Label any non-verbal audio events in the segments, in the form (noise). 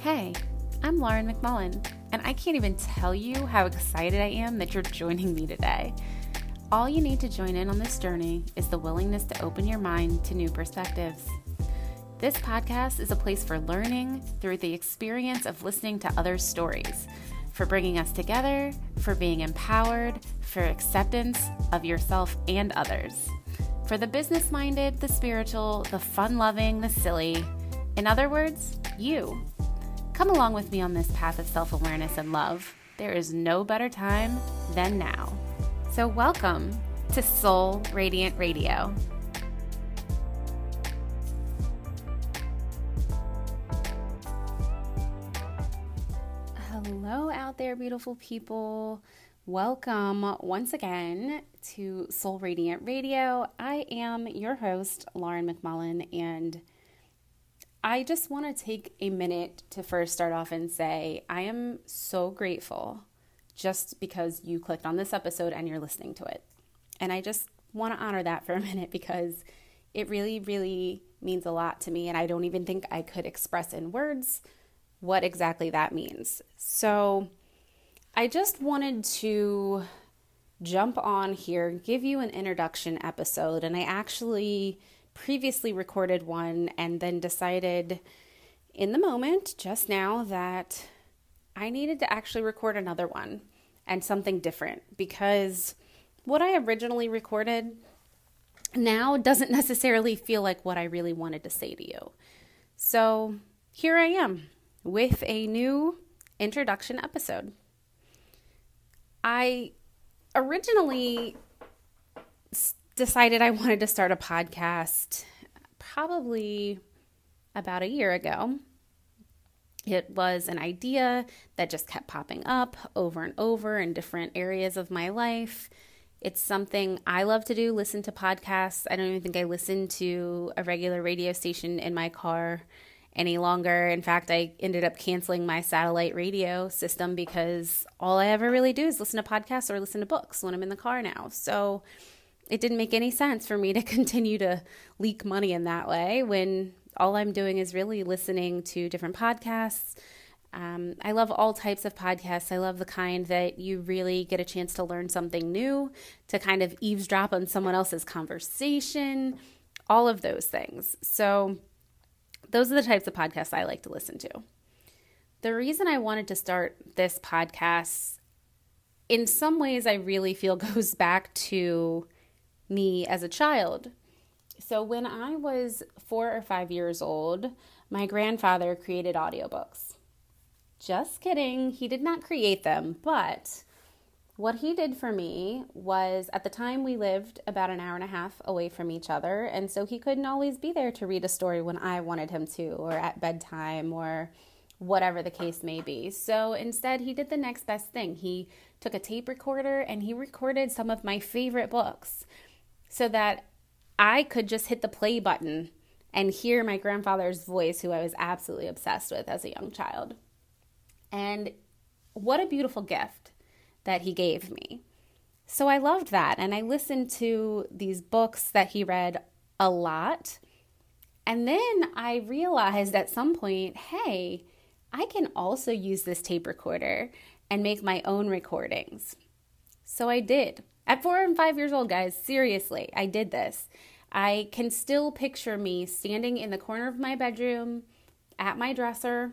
Hey, I'm Lauren McMullen, and I can't even tell you how excited I am that you're joining me today. All you need to join in on this journey is the willingness to open your mind to new perspectives. This podcast is a place for learning through the experience of listening to others' stories, for bringing us together, for being empowered, for acceptance of yourself and others. For the business minded, the spiritual, the fun loving, the silly. In other words, you. Come along with me on this path of self awareness and love. There is no better time than now. So, welcome to Soul Radiant Radio. Hello, out there, beautiful people. Welcome once again to Soul Radiant Radio. I am your host, Lauren McMullen, and I just want to take a minute to first start off and say I am so grateful just because you clicked on this episode and you're listening to it. And I just want to honor that for a (laughs) minute because it really, really means a lot to me. And I don't even think I could express in words what exactly that means. So I just wanted to jump on here, give you an introduction episode. And I actually previously recorded one and then decided in the moment just now that I needed to actually record another one and something different because what I originally recorded now doesn't necessarily feel like what I really wanted to say to you. So here I am with a new introduction episode. I originally decided I wanted to start a podcast probably about a year ago. It was an idea that just kept popping up over and over in different areas of my life. It's something I love to do, listen to podcasts. I don't even think I listen to a regular radio station in my car any longer. In fact, I ended up canceling my satellite radio system because all I ever really do is listen to podcasts or listen to books when I'm in the car now. So, it didn't make any sense for me to (laughs) continue to leak money in that way when all I'm doing is really listening to different podcasts. Um, I love all types of podcasts. I love the kind that you really get a chance to learn something new, to kind of eavesdrop on someone else's conversation, all of those things. So, those are the types of podcasts I like to listen to. The reason I wanted to start this podcast, in some ways, I really feel (laughs) goes back to me as a child. So, when I was four or five years old, my grandfather created audiobooks. Just kidding, he did not create them, but what he did for me was at the time we lived about an hour and a half away from each other, and so he couldn't always be there to read a story when I wanted him to, or at bedtime, or whatever the case may be. So instead, he did the next best thing. He took a tape recorder and he recorded some of my favorite books so that I could just hit the play button and hear my grandfather's voice, who I was absolutely obsessed with as a young child. And what a beautiful gift that he gave me. So I loved that. And I listened to these books that he read a lot. And then I realized at some point hey, I can also use this tape recorder and make my own recordings. So I did. At four and five years old, guys, seriously, I did this. I can still picture me standing in the corner of my bedroom at my dresser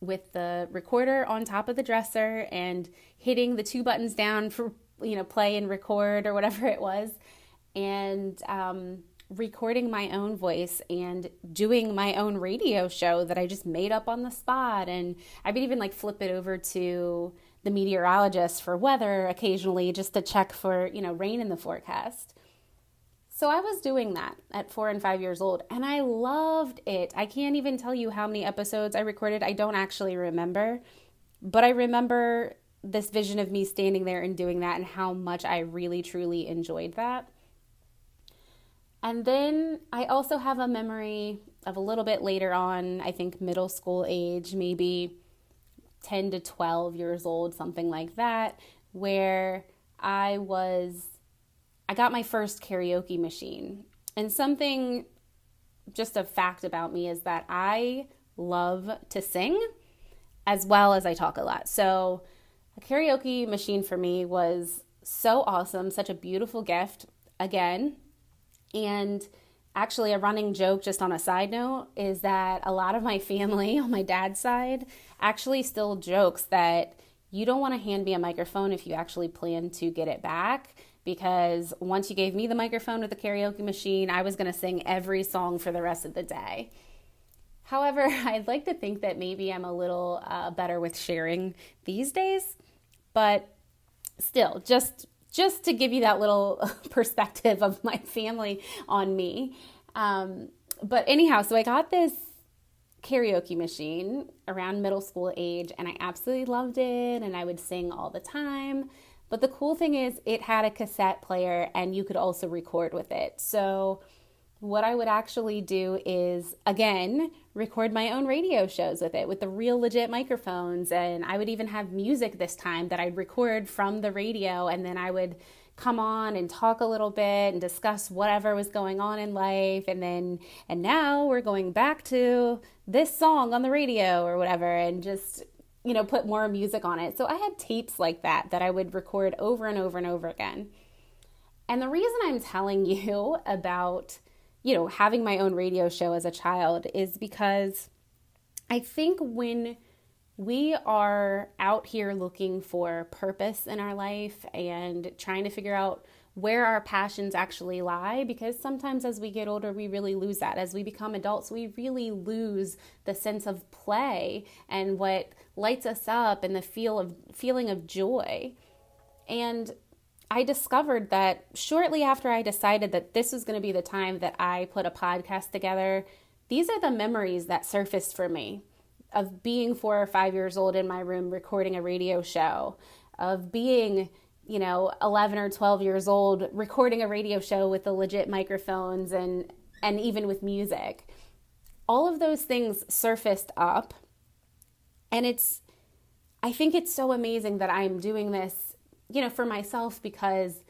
with the recorder on top of the dresser and hitting the two buttons down for, you know, play and record or whatever it was, and um, recording my own voice and doing my own radio show that I just made up on the spot. And I would even like flip it over to the meteorologist for weather occasionally just to check for, you know, rain in the forecast. So I was doing that at four and five years old, and I loved it. I can't even tell you how many episodes I recorded. I don't actually remember, but I remember this vision of me standing there and doing that and how much I really, truly enjoyed that. And then I also have a memory of a little bit later on, I think middle school age, maybe 10 to 12 years old, something like that, where I was, I got my first karaoke machine. And something just a fact about me is that I love to sing as well as I talk a lot. So, a karaoke machine for me was so awesome, such a beautiful gift again. And actually, a running joke, just on a side note, is that a lot of my family (laughs) on my dad's side actually still jokes that you don't want to hand me a microphone if you actually plan to get it back. Because once you gave me the microphone with the karaoke machine, I was going to sing every song for the rest of the day. However, (laughs) I'd like to think that maybe I'm a little uh, better with sharing these days, but still, just just to give you that little (laughs) perspective of my family on me. Um, but anyhow, so I got this karaoke machine around middle school age, and I absolutely loved it, and I would sing all the time. But the cool thing is, it had a cassette player, and you could also record with it. So what I would actually do is, again, record my own radio shows with it with the real legit microphones. And I would even have music this time that I'd record from the radio. And then I would come on and talk a little bit and discuss whatever was going on in life. And then, and now we're going back to this song on the radio or whatever. And just, you know, put more music on it. So I had tapes like that that I would record over and over and over again. And the reason I'm telling (laughs) you about you know, having my own radio show as a child is because I think when we are out here looking for purpose in our life and trying to figure out where our passions actually lie because sometimes as we get older we really lose that. As we become adults we really lose the sense of play and what lights us up and the feel of feeling of joy. And I discovered that shortly after I decided that this was going to be the time that I put a podcast together, these are the memories that surfaced for me of being four or five years old in my room recording a radio show, of being, you know, 11 or 12 years old recording a radio show with the legit microphones and, and even with music. All of those things surfaced up. And it's, I think it's so amazing that I'm doing this you know, for myself because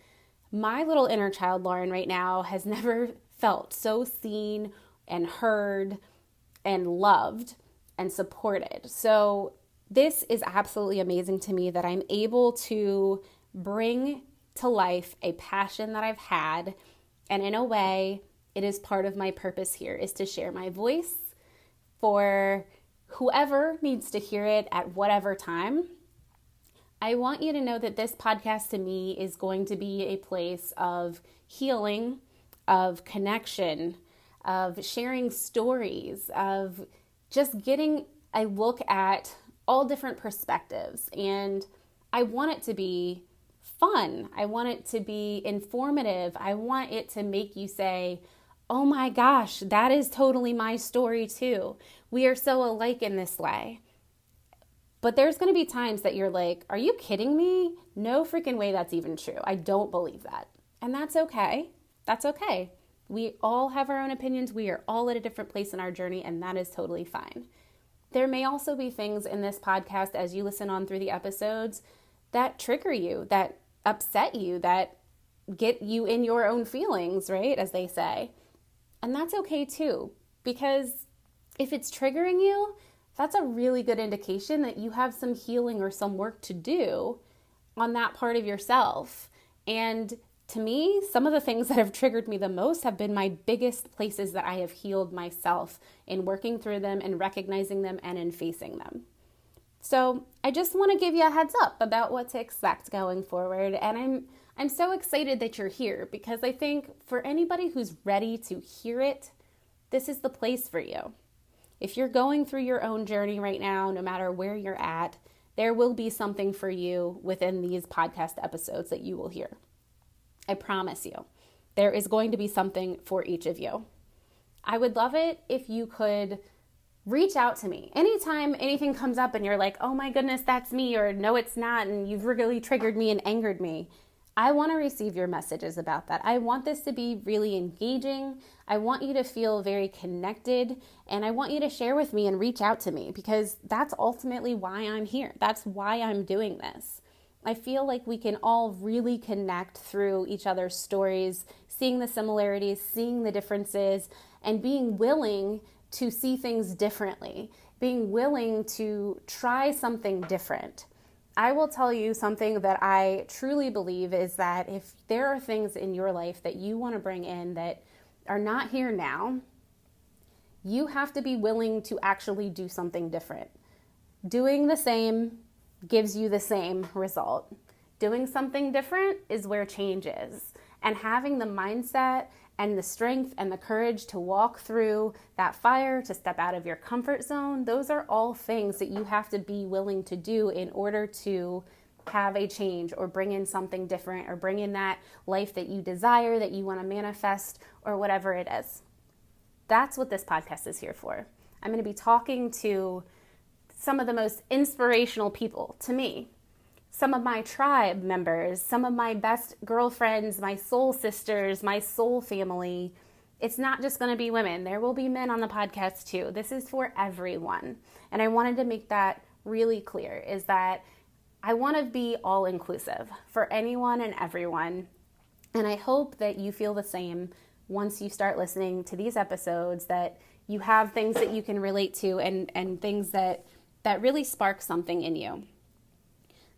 my little inner child, Lauren, right now has (laughs) never felt so seen and heard and loved and supported. So, this is absolutely amazing to me that I'm able to bring to life a passion that I've had. And in a way, it is part of my purpose here is to share my voice for whoever needs to hear it at whatever time I want you to know that this podcast to me is going to be a place of healing, of connection, of sharing stories, of just getting a look at all different perspectives. And I want it to be fun. I want it to be informative. I want it to make you say, oh my gosh, that is totally my story too. We are so alike in this way. But there's going to be times that you're like, are you kidding me? No freaking way that's even true. I don't believe that. And that's okay. That's okay. We all have our own opinions. We are all at a different place in our journey, and that is totally fine. There may also be things in this podcast as you listen on through the episodes that trigger you, that upset you, that get you in your own feelings, right? As they say. And that's okay too, because if it's triggering you, that's a really good indication that you have some healing or some work to do on that part of yourself. And to me, some of the things (laughs) that have triggered me the most have been my biggest places that I have healed myself in working through them and recognizing them and in facing them. So, I just want to give you a heads up about what to expect going forward and I'm I'm so excited that you're here because I think for anybody who's ready to hear it, this is the place for you. If you're going through your own journey right now, no matter where you're at, there will be something for you within these podcast episodes that you will hear. I promise you, there is going to be something for each of you. I would love it if you could reach out to me anytime anything comes up and you're like, oh my goodness, that's me, or no, it's not, and you've really triggered me and angered me. I want to receive your messages about that. I want this to be really engaging. I want you to feel very connected and I want you to share with me and reach out to me because that's ultimately why I'm here. That's why I'm doing this. I feel like we can all really connect through each other's stories, seeing the similarities, seeing the differences, and being willing to see things differently, being willing to try something different. I will tell you something that I truly believe is that if there are things in your life that you want to bring in that are not here now, you have to be willing to actually do something different. Doing the same gives you the same result. Doing something different is where change is. And having the mindset and the strength and the courage to walk through that fire, to step out of your comfort zone, those are all things that you have to be willing to do in order to have a change or bring in something different or bring in that life that you desire, that you want to manifest, or whatever it is. That's what this podcast is here for. I'm going to be talking to some of the most inspirational people to me some of my tribe members, some of my best girlfriends, my soul sisters, my soul family. It's not just going to be women. There will be men on the podcast too. This is for everyone. And I wanted to make that really clear is that I want to be all inclusive for anyone and everyone. And I hope that you feel the same once you start listening to these episodes that you have things that you can relate to and and things that that really spark something in you.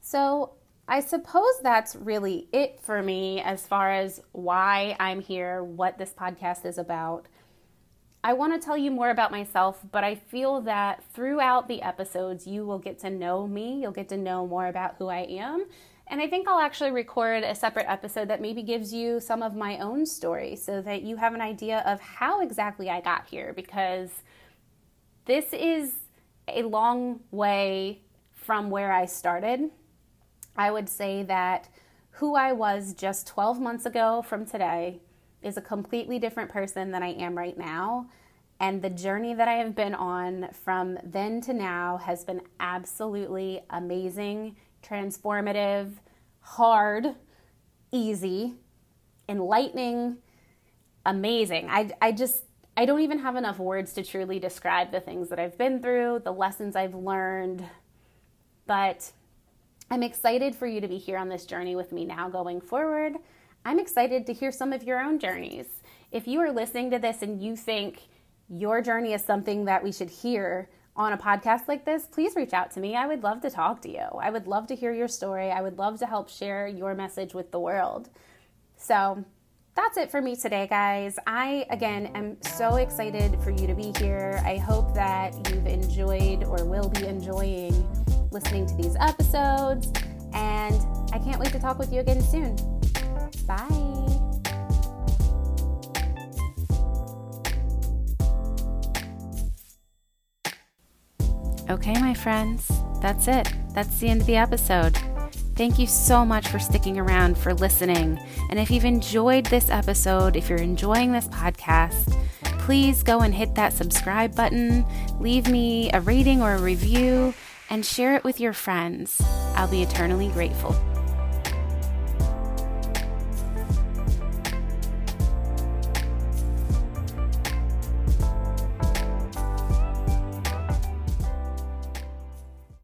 So I suppose that's really it for me as far as why I'm here, what this podcast is about. I want to tell you more about myself, but I feel that throughout the episodes, you will get to know me. You'll get to know more about who I am. And I think I'll actually record a separate episode that maybe gives you some of my own story so that you have an idea of how exactly I got here because this is a long way from where I started. I would say that who I was just 12 months ago from today is a completely different person than I am right now. And the journey that I have been on from then to now has been absolutely amazing, transformative, hard, easy, enlightening, amazing. I, I just, I don't even have enough words to truly describe the things that I've been through, the lessons I've learned. But I'm excited for you to be here on this journey with me now going forward. I'm excited to hear some of your own journeys. If you are listening to this and you think your journey is something that we should hear on a podcast like this, please reach out to me. I would love to talk to you. I would love to hear your story. I would love to help share your message with the world. So, that's it for me today, guys. I, again, am so excited for you to be here. I hope that you've enjoyed or will be enjoying listening to these episodes. And I can't wait to talk with you again soon. Bye. Okay, my friends, that's it. That's the end of the episode. Thank you so much for sticking around, for listening. And if you've enjoyed this episode, if you're enjoying this podcast, please go and hit that subscribe button, leave me a rating or a review and share it with your friends. I'll be eternally grateful.